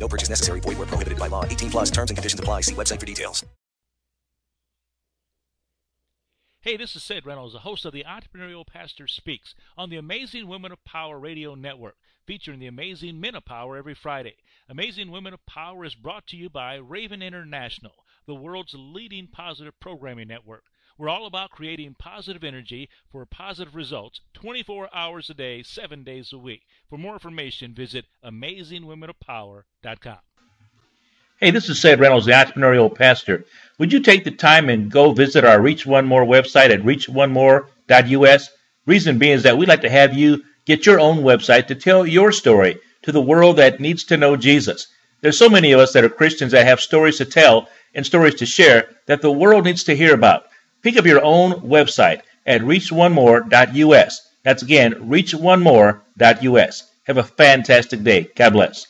No purchase necessary. Void where prohibited by law. 18 plus terms and conditions apply. See website for details. Hey, this is Ced Reynolds, the host of the Entrepreneurial Pastor Speaks on the Amazing Women of Power Radio Network, featuring the amazing men of power every Friday. Amazing Women of Power is brought to you by Raven International, the world's leading positive programming network. We're all about creating positive energy for positive results 24 hours a day, 7 days a week. For more information, visit amazingwomenofpower.com. Hey, this is Ced Reynolds, the entrepreneurial pastor. Would you take the time and go visit our Reach One More website at reachonemore.us? Reason being is that we'd like to have you get your own website to tell your story to the world that needs to know Jesus. There's so many of us that are Christians that have stories to tell and stories to share that the world needs to hear about. Pick up your own website at reachonemore.us. That's again, reachonemore.us. Have a fantastic day. God bless.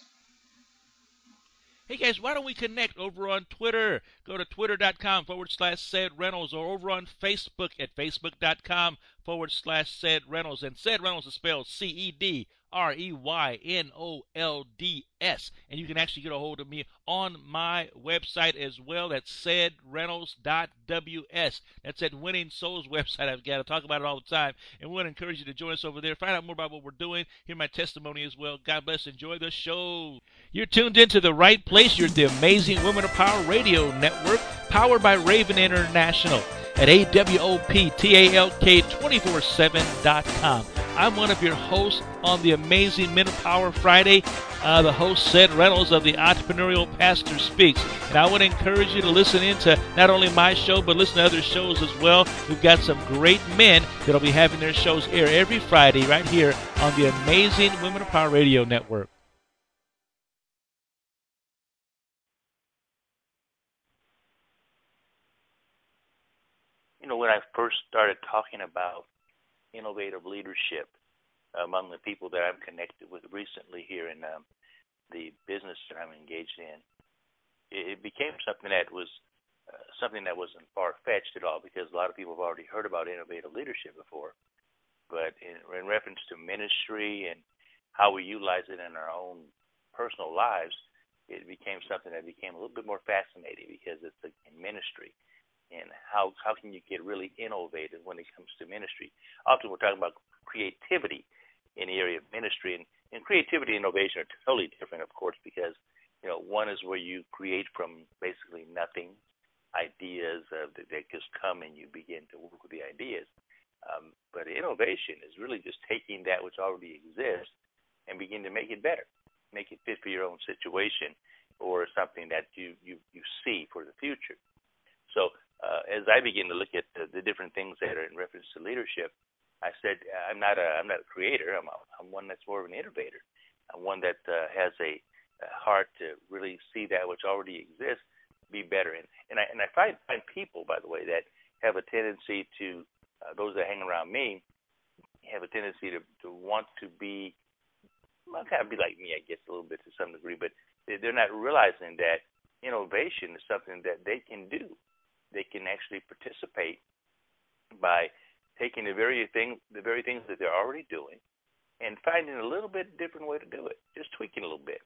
Hey guys, why don't we connect over on Twitter? Go to twitter.com forward slash Ced Reynolds or over on Facebook at facebook.com forward slash Ced Reynolds. And Ced Reynolds is spelled C E D R E Y N O L D S. And you can actually get a hold of me on my website as well. That's cedreynolds.ws. That's at Winning Souls website. I've got to talk about it all the time. And we want to encourage you to join us over there. Find out more about what we're doing. Hear my testimony as well. God bless. Enjoy the show. You're tuned into the right place. You're the Amazing Women of Power Radio Network, powered by Raven International at AWOPTALK247.com. I'm one of your hosts on the Amazing Men of Power Friday. Uh, the host, Ced Reynolds of the Entrepreneurial Pastor Speaks. And I to encourage you to listen in to not only my show, but listen to other shows as well. We've got some great men that'll be having their shows air every Friday right here on the Amazing Women of Power Radio Network. You know, when I first started talking about innovative leadership among the people that I'm connected with recently here in um, the business that I'm engaged in, it, it became something that was uh, something that wasn't far fetched at all because a lot of people have already heard about innovative leadership before. But in, in reference to ministry and how we utilize it in our own personal lives, it became something that became a little bit more fascinating because it's a, in ministry and how how can you get really innovative when it comes to ministry? Often we're talking about creativity in the area of ministry, and, and creativity and innovation are totally different, of course, because you know one is where you create from basically nothing, ideas uh, that, that just come and you begin to work with the ideas. Um, but innovation is really just taking that which already exists and begin to make it better, make it fit for your own situation or something that you you you see for the future. So uh, as I begin to look at the, the different things that are in reference to leadership, I said I'm not a I'm not a creator. I'm a, I'm one that's more of an innovator. I'm one that uh, has a, a heart to really see that which already exists be better. And and I and I find find people, by the way, that have a tendency to uh, those that hang around me have a tendency to to want to be well, kind of be like me, I guess, a little bit to some degree, but they're not realizing that innovation is something that they can do they can actually participate by taking the very thing the very things that they're already doing and finding a little bit different way to do it, just tweaking a little bit.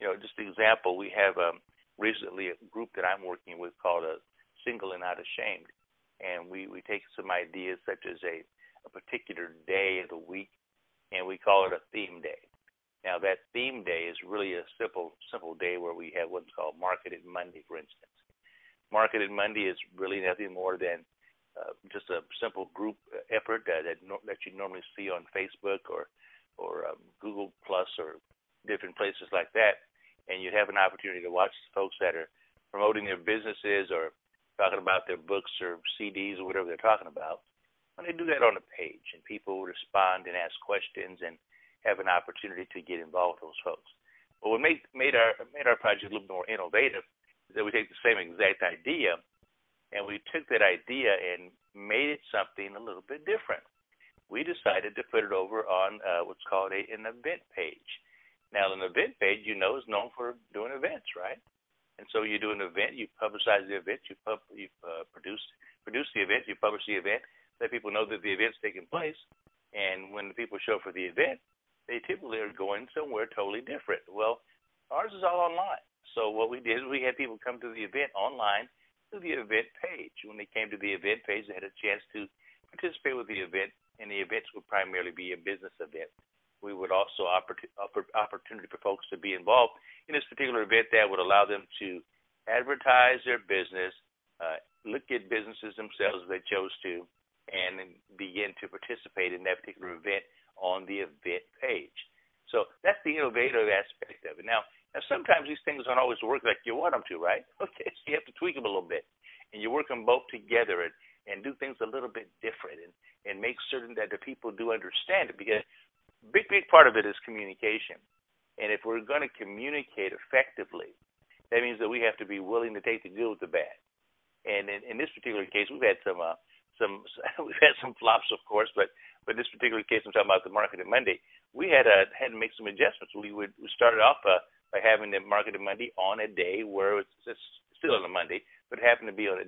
You know, just an example, we have um, recently a group that I'm working with called a Single and Not Ashamed, and we we take some ideas such as a a particular day of the week, and we call it a theme day. Now that theme day is really a simple simple day where we have what's called Marketed Monday, for instance. Marketed Monday is really nothing more than uh, just a simple group effort that that, no, that you normally see on Facebook or or um, Google Plus or different places like that, and you have an opportunity to watch folks that are promoting their businesses or talking about their books or CDs or whatever they're talking about. And they do that on a page, and people respond and ask questions and have an opportunity to get involved with those folks. But what made made our made our project a little more innovative that we take the same exact idea and we took that idea and made it something a little bit different. We decided to put it over on uh, what's called a, an event page. Now, an event page, you know, is known for doing events, right? And so you do an event, you publicize the event, you pub, you uh, produce produce the event, you publish the event, let people know that the event's taking place. And when the people show up for the event, they typically are going somewhere totally different. Well, ours is all online. So what we did is we had people come to the event online to the event page. When they came to the event page, they had a chance to participate with the event, and the events would primarily be a business event. We would also offer opportunity for folks to be involved in this particular event that would allow them to advertise their business, uh, look at businesses themselves if they chose to, and begin to participate in that particular event on the event page. So that's the innovative aspect of it. Now, now sometimes these things don't always work like you want them to, right? Okay, so you have to tweak them a little bit, and you work them both together and and do things a little bit different and and make certain that the people do understand it because big big part of it is communication. And if we're going to communicate effectively, that means that we have to be willing to take the good with the bad. And in, in this particular case, we've had some uh, some we've had some flops, of course, but but this particular case, I'm talking about the Marketing Monday. We had uh, had to make some adjustments. We would we started off uh, by having the Marketing Monday on a day where it's, still on a Monday, but it happened to be on a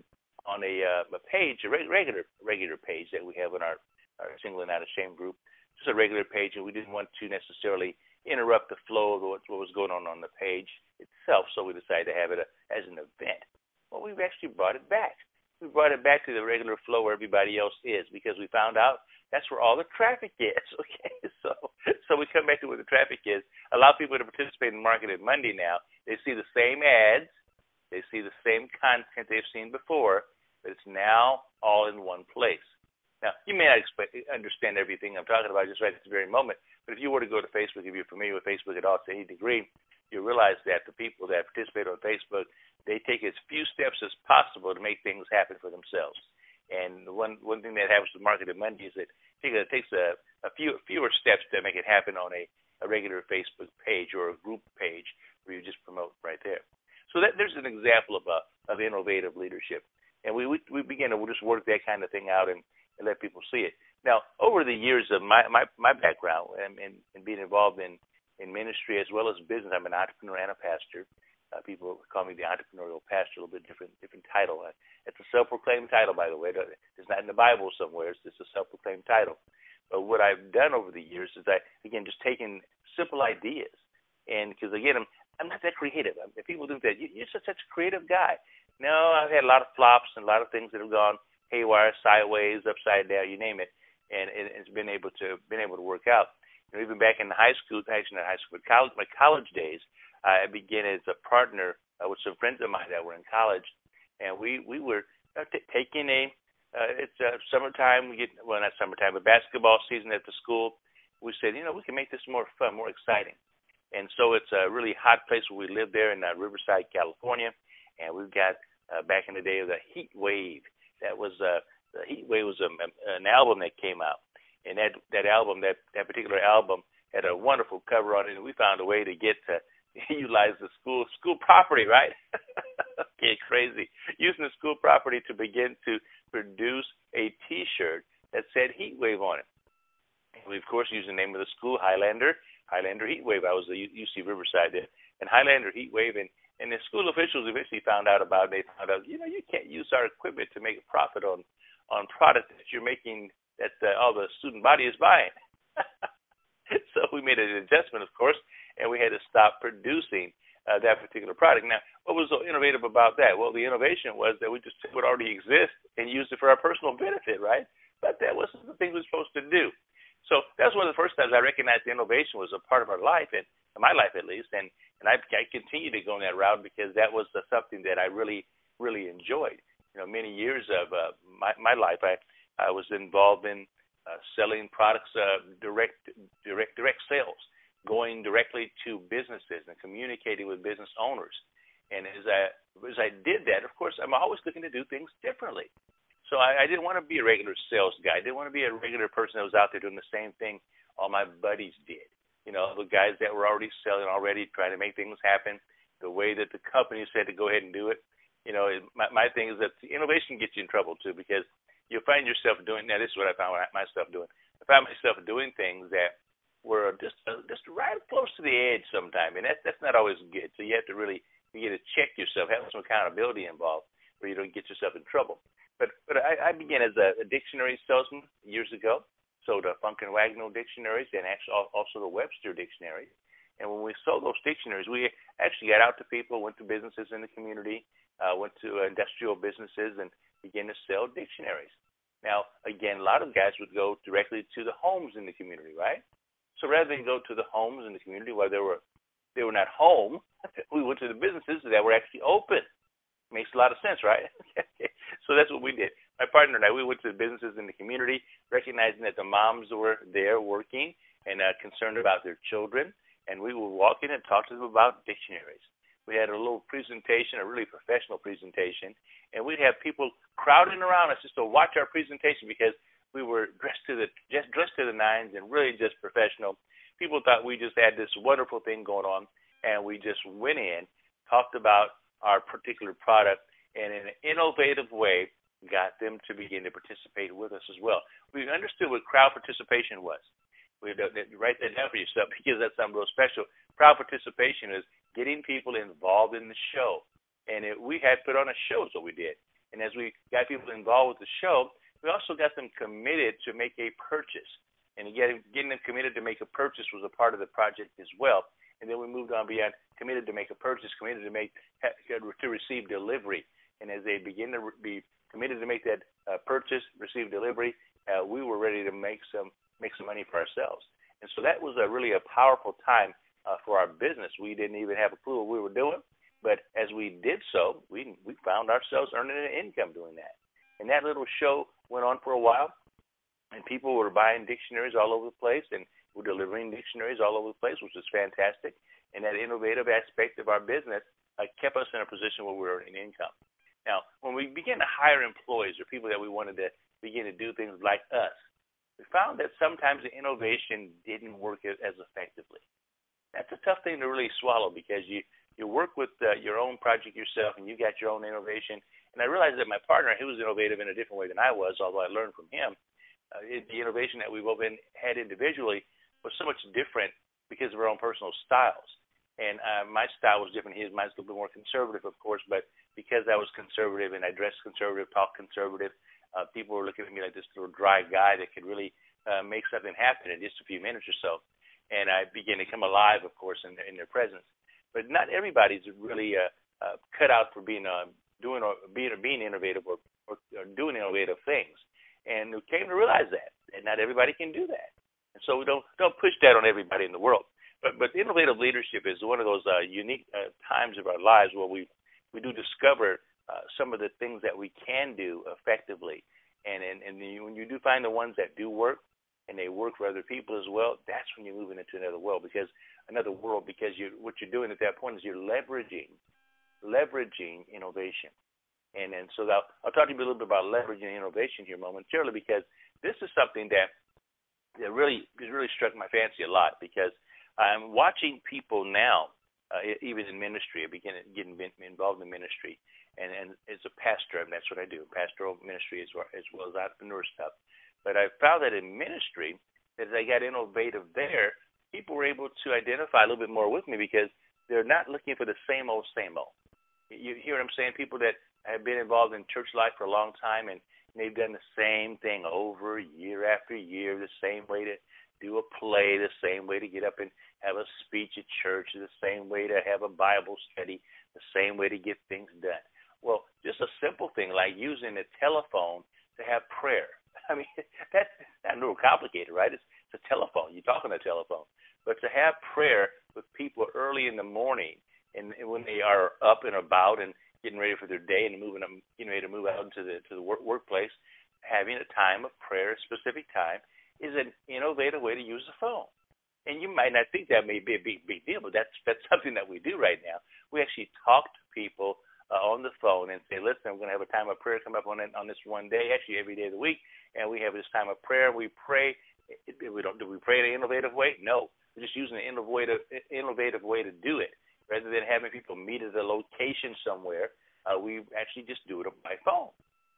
on a, uh, a page, a regular regular page that we have in our our single and out of shame group, just a regular page, and we didn't want to necessarily interrupt the flow of what, what was going on on the page itself. So we decided to have it a, as an event. Well, we've actually brought it back we brought it back to the regular flow where everybody else is because we found out that's where all the traffic is. Okay, so so we come back to where the traffic is. Allow people to participate in Marketing Monday now. They see the same ads, they see the same content they've seen before, but it's now all in one place. Now, you may not expect, understand everything I'm talking about just right at this very moment, but if you were to go to Facebook, if you're familiar with Facebook at all to any degree, you realize that the people that participate on Facebook they take as few steps as possible to make things happen for themselves. And one one thing that happens with Marketing Monday is that it takes a, a few fewer steps to make it happen on a, a regular Facebook page or a group page where you just promote right there. So that there's an example of a of innovative leadership, and we we, we begin to just work that kind of thing out and, and let people see it. Now, over the years of my my, my background and, and, and being involved in in ministry as well as business, I'm an entrepreneur and a pastor. Uh, people call me the entrepreneurial pastor, a little bit different different title. Uh, it's a self-proclaimed title, by the way. It's not in the Bible somewhere. It's just a self-proclaimed title. But what I've done over the years is I, again, just taking simple ideas, and because again, I'm I'm not that creative. I mean, people think that you, you're such, such a creative guy. No, I've had a lot of flops and a lot of things that have gone haywire, sideways, upside down, you name it, and, and it's been able to been able to work out. You know, even back in high school, actually not high school, but college, my college days, I began as a partner uh, with some friends of mine that were in college, and we we were uh, t- taking a uh, it's uh, summertime. We get well not summertime, but basketball season at the school. We said, you know, we can make this more fun, more exciting. And so it's a really hot place where we live there in uh, Riverside, California, and we've got uh, back in the day of the Heat Wave. That was uh, the Heat Wave was a, an album that came out, and that that album, that that particular album, had a wonderful cover on it, and we found a way to get to utilize the school school property, right? okay, crazy. Using the school property to begin to produce a T-shirt that said Heat Wave on it. We of course used the name of the school, Highlander Highlander Heat Wave. I was at UC Riverside there, and Highlander Heat Wave, and and the school officials eventually found out about. It. They found out, you know, you can't use our equipment to make a profit on on product that you're making that uh, all the student body is buying. so we made an adjustment, of course, and we had to stop producing uh, that particular product. Now, what was so innovative about that? Well, the innovation was that we just took what already exists and used it for our personal benefit, right? But that wasn't the thing we were supposed to do. So that's one of the first times I recognized the innovation was a part of our life, and my life at least, and and I, I continue to go in that route because that was uh, something that I really really enjoyed. You know, many years of uh, my my life, I I was involved in uh, selling products uh, direct direct direct sales going directly to businesses and communicating with business owners. And as I as I did that, of course, I'm always looking to do things differently. So I, I didn't want to be a regular sales guy. I didn't want to be a regular person that was out there doing the same thing all my buddies did. You know, the guys that were already selling, already trying to make things happen. the way that the company said to go ahead and do it. You know, my my thing is that the innovation gets you in trouble too because you'll find yourself doing. Now, this is what I found myself doing. I found myself doing things that were just uh, just right close to the edge sometimes, and that's that's not always good. So you have to really you get to check yourself, have some accountability involved, where you don't get yourself in trouble. But but I, I began as a, a dictionary salesman years ago, sold uh, Funk and Wagnall dictionaries and actually also the Webster dictionary. And when we sold those dictionaries, we actually got out to people, went to businesses in the community, uh, went to industrial businesses, and began to sell dictionaries. Now, again, a lot of guys would go directly to the homes in the community, right? So rather than go to the homes in the community where they were they were not home, we went to the businesses that were actually open. Makes a lot of sense, right? so that's what we did. My partner and I, we went to the businesses in the community, recognizing that the moms were there working and uh, concerned about their children, and we would walk in and talk to them about dictionaries. We had a little presentation, a really professional presentation, and we'd have people crowding around us just to watch our presentation because we were dressed to the just dressed to the nines and really just professional. People thought we just had this wonderful thing going on, and we just went in, talked about our particular product, and in an innovative way got them to begin to participate with us as well. We understood what crowd participation was. We write that down for yourself because that's something real special. Crowd participation is getting people involved in the show, and it, we had put on a show, so we did. And as we got people involved with the show, we also got them committed to make a purchase. And getting, getting them committed to make a purchase was a part of the project as well. And then we moved on beyond committed to make a purchase, committed to make to receive delivery. And as they begin to be committed to make that uh, purchase, receive delivery, uh, we were ready to make some make some money for ourselves. And so that was a really a powerful time uh, for our business. We didn't even have a clue what we were doing, but as we did so, we we found ourselves earning an income doing that. And that little show went on for a while, and people were buying dictionaries all over the place, and we're delivering dictionaries all over the place, which was fantastic. And that innovative aspect of our business uh, kept us in a position where we were earning income. Now, when we began to hire employees or people that we wanted to begin to do things like us, we found that sometimes the innovation didn't work as effectively. That's a tough thing to really swallow because you you work with uh, your own project yourself and you got your own innovation and I realized that my partner, he was innovative in a different way than I was, although I learned from him. Uh, it, the innovation that we both been, had individually was so much different because of our own personal styles. And uh, my style was different. His mine's a little bit more conservative, of course, but because I was conservative and I dressed conservative, talked conservative, uh, people were looking at me like this little dry guy that could really uh, make something happen in just a few minutes or so. And I began to come alive, of course, in, in their presence. But not everybody's really uh, uh, cut out for being uh, doing or being or being innovative or, or, or doing innovative things. And we came to realize that, and not everybody can do that. And so we don't don't push that on everybody in the world. But but innovative leadership is one of those uh, unique uh, times of our lives where we we do discover uh, some of the things that we can do effectively. And and and the, when you do find the ones that do work, and they work for other people as well, that's when you're moving into another world because another world because you what you're doing at that point is you're leveraging leveraging innovation. And and so I'll, I'll talk to you a little bit about leveraging innovation here momentarily because this is something that that really really struck my fancy a lot because I'm watching people now, uh, even in ministry, I begin getting involved in ministry, and and as a pastor, and that's what I do, pastoral ministry as well as well as entrepreneur stuff. But I found that in ministry, as I got innovative there, people were able to identify a little bit more with me because they're not looking for the same old, same old. You hear what I'm saying? People that have been involved in church life for a long time and they've done the same thing over year after year, the same way to do a play, the same way to get up and have a speech at church, the same way to have a Bible study, the same way to get things done. Well, just a simple thing like using a telephone to have prayer. I mean, that's not a little complicated, right? It's, it's a telephone. You talk on a telephone. But to have prayer with people early in the morning and when they are up and about and getting ready for their day and moving getting ready to move out into the to the work, workplace, having a time of prayer, a specific time, is an innovative way to use the phone. And you might not think that may be a big big deal, but that's that's something that we do right now. We actually talk to people uh, on the phone and say, "Listen, I'm going to have a time of prayer come up on on this one day, actually every day of the week, and we have this time of prayer. We pray. We don't do we pray in an innovative way? No, we're just using an innovative innovative way to do it rather than having people meet at a location somewhere, uh, we actually just do it by phone.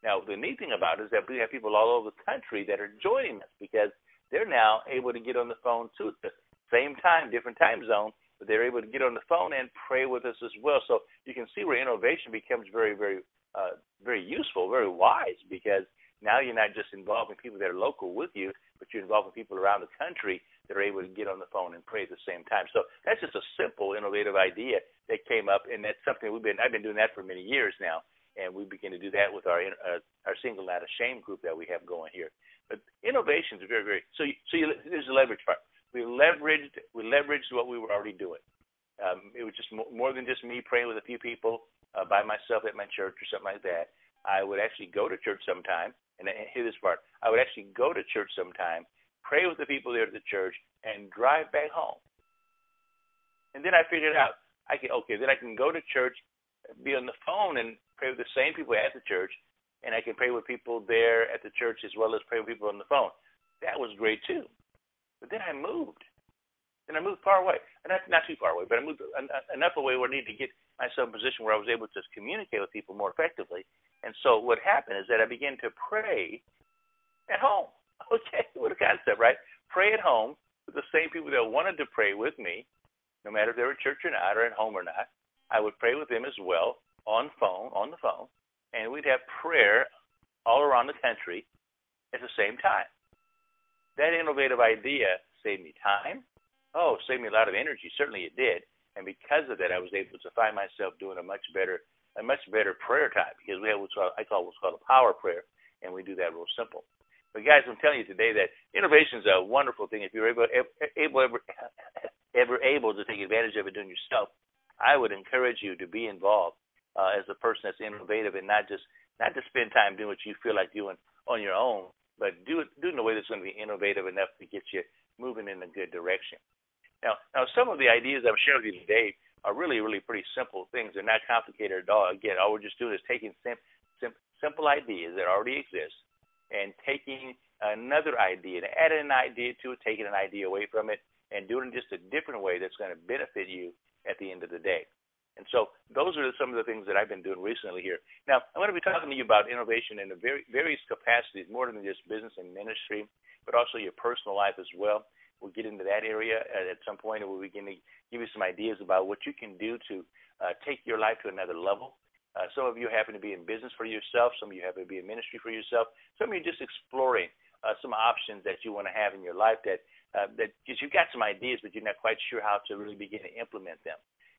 Now, the neat thing about it is that we have people all over the country that are joining us because they're now able to get on the phone too at the same time, different time zone, but they're able to get on the phone and pray with us as well. So you can see where innovation becomes very, very, uh, very useful, very wise because now you're not just involving people that are local with you, but you're involving people around the country that are able to get on the phone and pray at the same time. So that's just a simple, innovative idea that came up, and that's something we've been I've been doing that for many years now, and we begin to do that with our uh, our single out of shame group that we have going here. But innovation is very, very so. You, so you, there's the leverage part. We leveraged we leveraged what we were already doing. Um, it was just more, more than just me praying with a few people uh, by myself at my church or something like that. I would actually go to church sometime, and hear this part. I would actually go to church sometime, pray with the people there at the church, and drive back home. And then I figured out I can okay, then I can go to church, be on the phone, and pray with the same people at the church, and I can pray with people there at the church as well as pray with people on the phone. That was great too. But then I moved. Then I moved far away, and not not too far away, but I moved enough away where I needed to get myself in a position where I was able to communicate with people more effectively. And so what happened is that I began to pray at home. Okay, what a concept, right? Pray at home with the same people that wanted to pray with me, no matter if they were at church or not, or at home or not. I would pray with them as well on phone, on the phone, and we'd have prayer all around the country at the same time. That innovative idea saved me time. Oh, saved me a lot of energy. Certainly it did. And because of that, I was able to find myself doing a much better a much better prayer time because we have called, I call what's called a power prayer, and we do that real simple. But guys, I'm telling you today that innovation is a wonderful thing. If you're able, able ever, ever able to take advantage of it doing yourself, I would encourage you to be involved uh, as a person that's innovative and not just not to spend time doing what you feel like doing on your own, but do it do it in a way that's going to be innovative enough to get you moving in a good direction. Now, now some of the ideas I'm sharing with you today are really, really pretty simple things. They're not complicated at all. Again, all we're just doing is taking sim, sim, simple ideas that already exist and taking another idea and adding an idea to it, taking an idea away from it, and doing it just a different way that's going to benefit you at the end of the day. And so those are some of the things that I've been doing recently here. Now, I'm going to be talking to you about innovation in very, various capacities, more than just business and ministry, but also your personal life as well. We'll get into that area at, some point, and we'll begin to give you some ideas about what you can do to uh, take your life to another level. Uh, some of you happen to be in business for yourself. Some of you happen to be in ministry for yourself. Some of you just exploring uh, some options that you want to have in your life that uh, that you've got some ideas, but you're not quite sure how to really begin to implement them.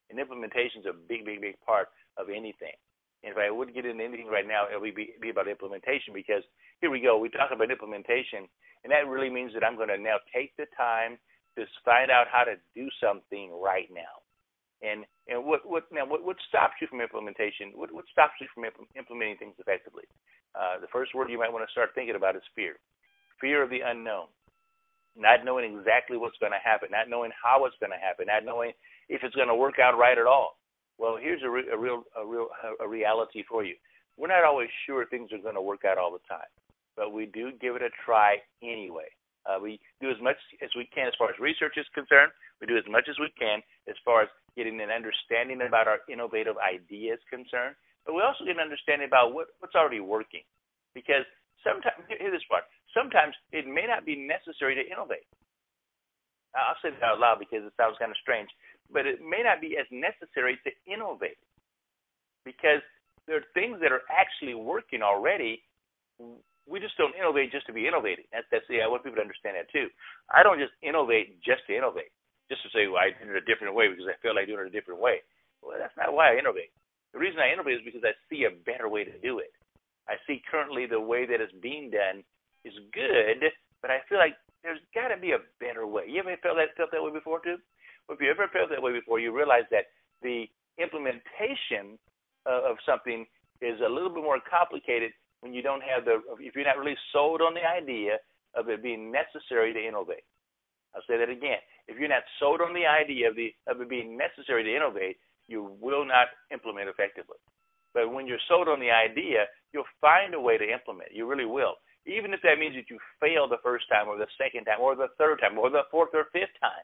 And implementation is a big, big, big part of anything. And if I would get into anything right now, it would be, be about implementation because here we go. We talk about implementation, and that really means that I'm going to now take the time to find out how to do something right now. And and what what now what, what stops you from implementation? What what stops you from imp- implementing things effectively? Uh, the first word you might want to start thinking about is fear. Fear of the unknown. Not knowing exactly what's going to happen, not knowing how it's going to happen, not knowing if it's going to work out right at all. Well, here's a, re- a real a real a reality for you. We're not always sure things are going to work out all the time but we do give it a try anyway. Uh, we do as much as we can as far as research is concerned. We do as much as we can as far as getting an understanding about our innovative ideas concerned. But we also get an understanding about what, what's already working. Because sometimes, hear this part, sometimes it may not be necessary to innovate. I'll say that out loud because it sounds kind of strange, but it may not be as necessary to innovate because there are things that are actually working already we just don't innovate just to be innovating. That's that's yeah. I want people to understand that too. I don't just innovate just to innovate, just to say well, I did it a different way because I feel like doing it a different way. Well, that's not why I innovate. The reason I innovate is because I see a better way to do it. I see currently the way that it's being done is good, but I feel like there's got to be a better way. You ever felt that felt that way before too? Well, if you ever felt that way before, you realize that the implementation uh, of something is a little bit more complicated when you don't have the, if you're not really sold on the idea of it being necessary to innovate. I'll say that again. If you're not sold on the idea of, the, of it being necessary to innovate, you will not implement effectively. But when you're sold on the idea, you'll find a way to implement. You really will. Even if that means that you fail the first time or the second time or the third time or the fourth or fifth time.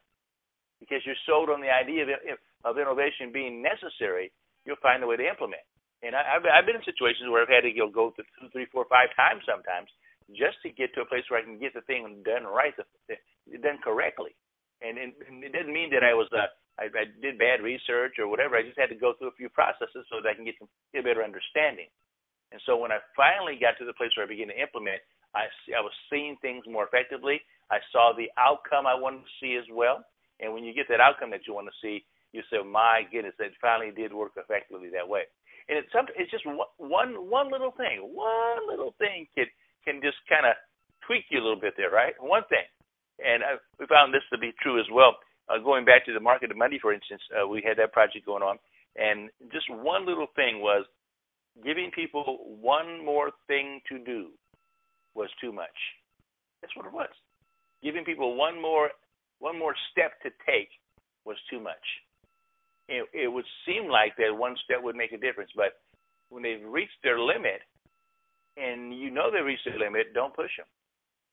Because you're sold on the idea of, of innovation being necessary, you'll find a way to implement. And I, I've, I've been in situations where I've had to go, two, three, four, five times sometimes just to get to a place where I can get the thing done right, done correctly. And, and, it didn't mean that I was uh, I, I did bad research or whatever. I just had to go through a few processes so that I can get, some, get a better understanding. And so when I finally got to the place where I began to implement, I I was seeing things more effectively. I saw the outcome I wanted to see as well. And when you get that outcome that you want to see, you say, "My goodness, that finally did work effectively that way." And it's some, it's just one one little thing, one little thing can can just kind of tweak you a little bit there, right? One thing, and I, we found this to be true as well uh, going back to the Marketing Monday, for instance, uh, we had that project going on, and just one little thing was giving people one more thing to do was too much. That's what it was. Giving people one more one more step to take was too much. It, it would seem like that one step would make a difference, but when they've reached their limit, and you know they reach their limit, don't push them.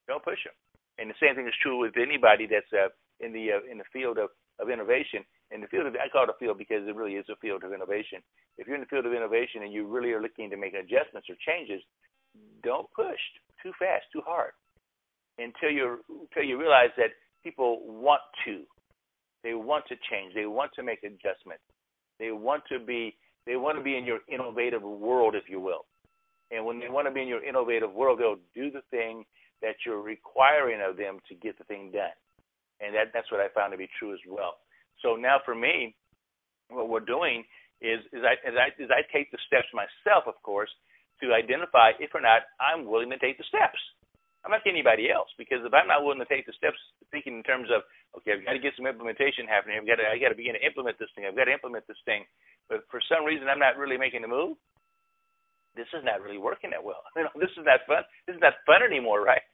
Don't push them. And the same thing is true with anybody that's uh, in the uh, in the field of, of innovation. In the field of I call it a field because it really is a field of innovation. If you're in the field of innovation and you really are looking to make adjustments or changes, don't push too fast, too hard, until you until you realize that people want to, they want to change, they want to make adjustments, they want to be they want to be in your innovative world, if you will. And when they want to be in your innovative world, they'll do the thing that you're requiring of them to get the thing done and that that's what I found to be true as well. So now for me, what we're doing is is I is I, is I take the steps myself, of course, to identify if or not I'm willing to take the steps. I'm not anybody else because if I'm not willing to take the steps, thinking in terms of okay, I've got to get some implementation happening. I've got to I got to begin to implement this thing. I've got to implement this thing, but for some reason I'm not really making the move. This is not really working that well. You know, this is not fun. This is not fun anymore, right?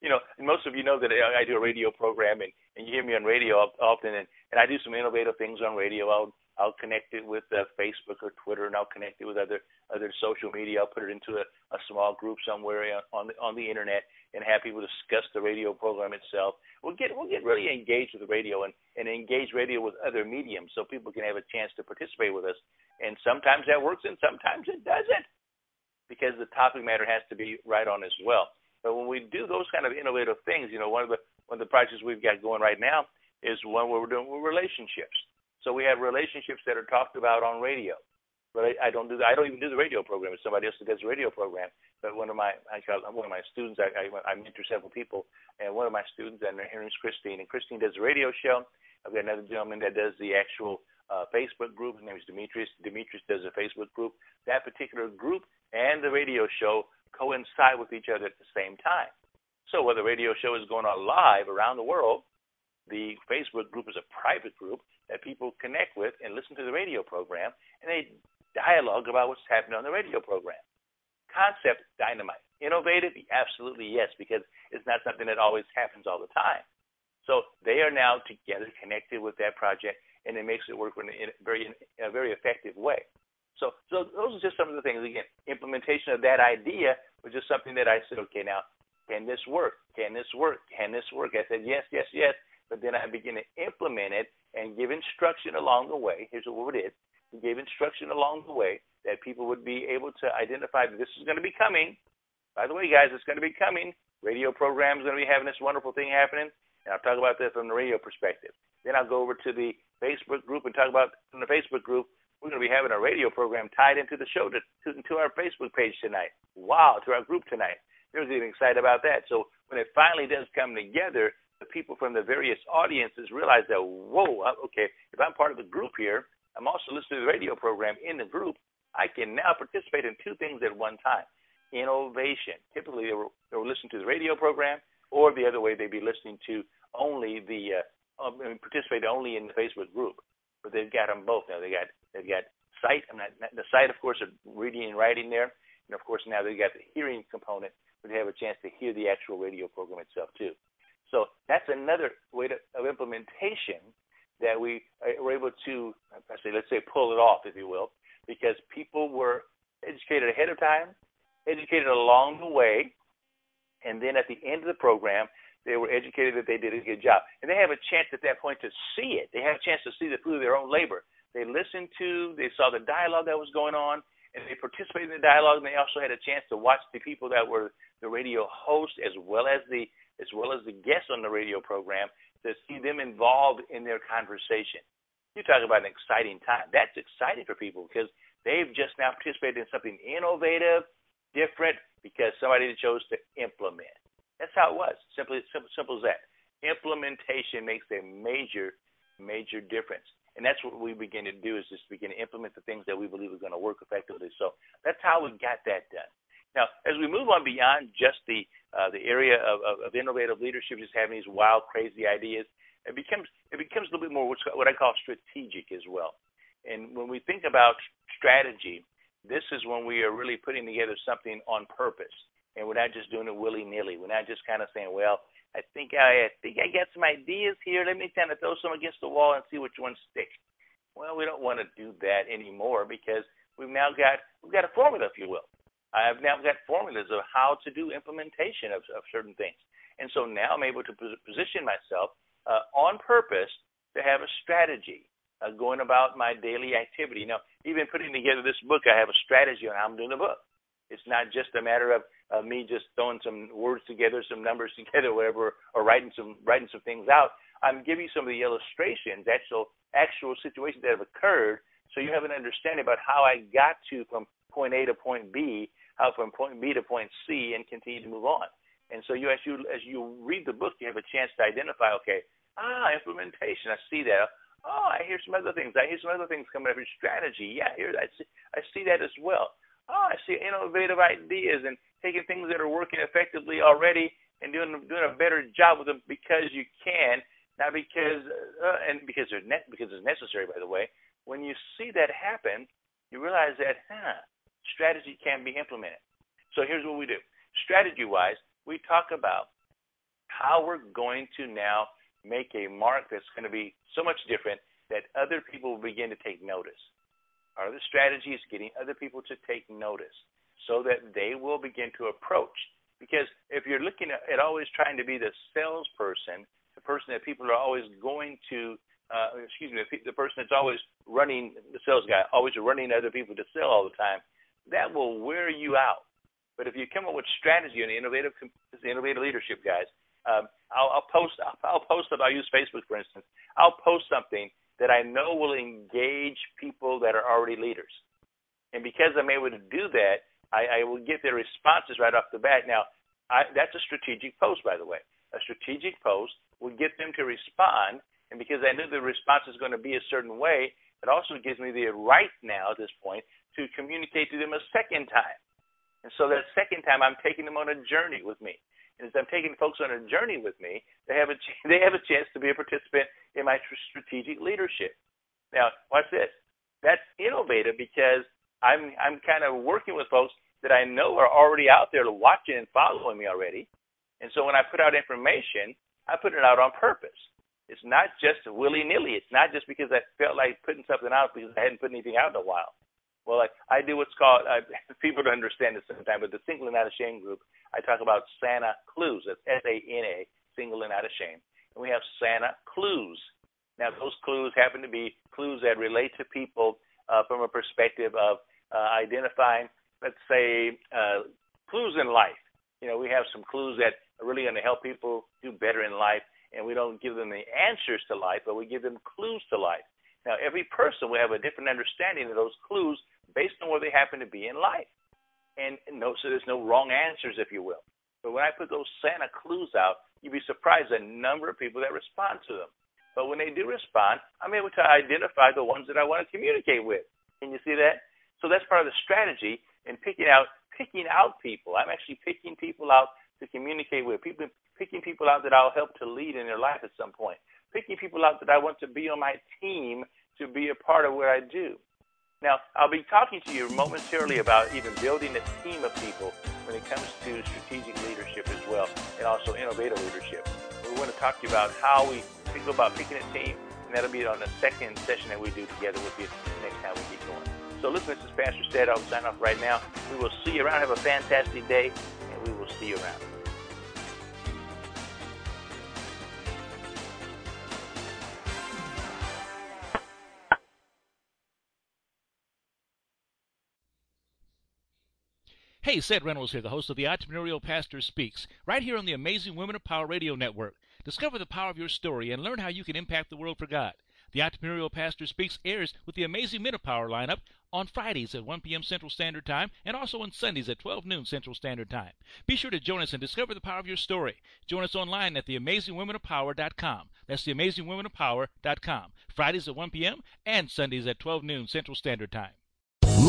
you know, most of you know that I, do a radio program, and, and you hear me on radio often, and, and I do some innovative things on radio. I'll I'll connect it with uh, Facebook or Twitter, and I'll connect it with other other social media. I'll put it into a, a small group somewhere on the on the internet, and have people discuss the radio program itself. We'll get we'll get really engaged with the radio and and engage radio with other mediums, so people can have a chance to participate with us. And sometimes that works, and sometimes it doesn't, because the topic matter has to be right on as well. But when we do those kind of innovative things, you know, one of the one of the projects we've got going right now is one where we're doing relationships. So we have relationships that are talked about on radio. But I, I don't do the, I don't even do the radio program. It's somebody else that does the radio program. But one of my one of my students I, I, I mentor several people, and one of my students and her name is Christine, and Christine does a radio show. I've got another gentleman that does the actual uh, Facebook group. His name is Demetrius. Demetrius does a Facebook group. That particular group and the radio show coincide with each other at the same time. So whether the radio show is going on live around the world, the Facebook group is a private group that people connect with and listen to the radio program, and they dialogue about what's happening on the radio program. Concept dynamite. Innovative? Absolutely yes, because it's not something that always happens all the time. So they are now together connected with that project, and it makes it work in a very, in a very effective way. So, so those are just some of the things. Again, implementation of that idea was just something that I said, okay, now, can this work? Can this work? Can this work? I said, yes, yes, yes. But then I begin to implement it and give instruction along the way. Here's what we did. We gave instruction along the way that people would be able to identify that this is going to be coming. By the way, guys, it's going to be coming. Radio program is going to be having this wonderful thing happening. And I'll talk about that from the radio perspective. Then I'll go over to the Facebook group and talk about from the Facebook group we're going to be having a radio program tied into the show to, to, to our Facebook page tonight. Wow, to our group tonight. They're getting excited about that. So when it finally does come together, the people from the various audiences realize that, whoa, okay, if I'm part of the group here, I'm also listening to the radio program in the group. I can now participate in two things at one time. Innovation. Typically, they were, they were listening to the radio program, or the other way, they'd be listening to only the, uh, um, participate only in the Facebook group but they've got them both now. They got they've got sight. The sight, of course, of reading and writing there, and of course now they've got the hearing component, where they have a chance to hear the actual radio program itself too. So that's another way to, of implementation that we uh, were able to, I say, let's say, pull it off, if you will, because people were educated ahead of time, educated along the way, and then at the end of the program, they were educated that they did a good job. And they have a chance at that point to see it. They have a chance to see the fruit of their own labor. They listened to, they saw the dialogue that was going on, and they participated in the dialogue. And they also had a chance to watch the people that were the radio hosts as well as the as well as the guests on the radio program to see them involved in their conversation. You talk about an exciting time. That's exciting for people because they've just now participated in something innovative, different, because somebody chose to implement. That's how it was. Simply simple, simple as that. Implementation makes a major, major difference. And that's what we begin to do is just begin to implement the things that we believe are going to work effectively. So that's how we got that done. Now, as we move on beyond just the uh, the area of, of, of innovative leadership, just having these wild, crazy ideas, it becomes it becomes a little bit more what I call strategic as well. And when we think about strategy, this is when we are really putting together something on purpose, and we're not just doing it willy nilly. We're not just kind of saying, "Well, I think I, I think I got some ideas here. Let me kind of throw some against the wall and see which ones stick." Well, we don't want to do that anymore because we've now got we've got a formula, if you will. I've now got formulas of how to do implementation of, of certain things. And so now I'm able to position myself uh, on purpose to have a strategy uh, going about my daily activity. Now, even putting together this book, I have a strategy on how I'm doing the book. It's not just a matter of uh, me just throwing some words together, some numbers together, whatever, or writing some writing some things out. I'm giving you some of the illustrations, actual actual situations that have occurred, so you have an understanding about how I got to from point A to point B how from point B to point C and continue to move on. And so you as you as you read the book, you have a chance to identify, okay, ah, implementation. I see that. Oh, I hear some other things. I hear some other things coming up strategy. Yeah, here I see I see that as well. Oh, I see innovative ideas and taking things that are working effectively already and doing doing a better job with them because you can, not because uh, and because they're ne- because it's necessary. By the way, when you see that happen, you realize that, huh, strategy can be implemented. So here's what we do. Strategy wise, we talk about how we're going to now make a mark that's going to be so much different that other people will begin to take notice. Our other strategy is getting other people to take notice so that they will begin to approach. Because if you're looking at, always trying to be the salesperson, the person that people are always going to, uh, excuse me, the, the person that's always running, the sales guy, always running other people to sell all the time, that will wear you out. But if you come up with strategy and innovative, innovative leadership, guys, um, I'll, I'll post. I'll, I'll post. I'll use Facebook for instance. I'll post something that I know will engage people that are already leaders, and because I'm able to do that, I, I will get their responses right off the bat. Now, I, that's a strategic post, by the way. A strategic post will get them to respond, and because I know the response is going to be a certain way, it also gives me the right now at this point to communicate to them a second time. And so that second time, I'm taking them on a journey with me. As I'm taking folks on a journey with me, they have a ch- they have a chance to be a participant in my tr- strategic leadership. Now, watch this. That's innovative because I'm I'm kind of working with folks that I know are already out there watching and following me already. And so when I put out information, I put it out on purpose. It's not just willy nilly. It's not just because I felt like putting something out because I hadn't put anything out in a while. Well, I, I do what's called, uh, people don't understand this sometimes, but the Single and Not Ashamed group, I talk about Santa Clues. That's S A N A, Single and Not Ashamed. And we have Santa Clues. Now, those clues happen to be clues that relate to people uh, from a perspective of uh, identifying, let's say, uh, clues in life. You know, we have some clues that are really going to help people do better in life, and we don't give them the answers to life, but we give them clues to life. Now, every person will have a different understanding of those clues based on where they happen to be in life. And no, so there's no wrong answers, if you will. But when I put those Santa clues out, you'd be surprised the number of people that respond to them. But when they do respond, I'm able to identify the ones that I want to communicate with. Can you see that? So that's part of the strategy in picking out picking out people. I'm actually picking people out to communicate with. People picking people out that I'll help to lead in their life at some point picking people out that I want to be on my team to be a part of what I do. Now, I'll be talking to you momentarily about even building a team of people when it comes to strategic leadership as well, and also innovative leadership. We want to talk to you about how we think about picking a team, and that'll be on the second session that we do together with you next time we keep going. So listen, this is Pastor Stead. I'll sign off right now. We will see you around. Have a fantastic day, and we will see you around. Hey, Ced Reynolds here, the host of the Entrepreneurial Pastor Speaks, right here on the Amazing Women of Power Radio Network. Discover the power of your story and learn how you can impact the world for God. The Entrepreneurial Pastor Speaks airs with the Amazing Men of Power lineup on Fridays at 1 p.m. Central Standard Time and also on Sundays at 12 noon Central Standard Time. Be sure to join us and discover the power of your story. Join us online at theamazingwomenofpower.com. That's theamazingwomenofpower.com. Fridays at 1 p.m. and Sundays at 12 noon Central Standard Time.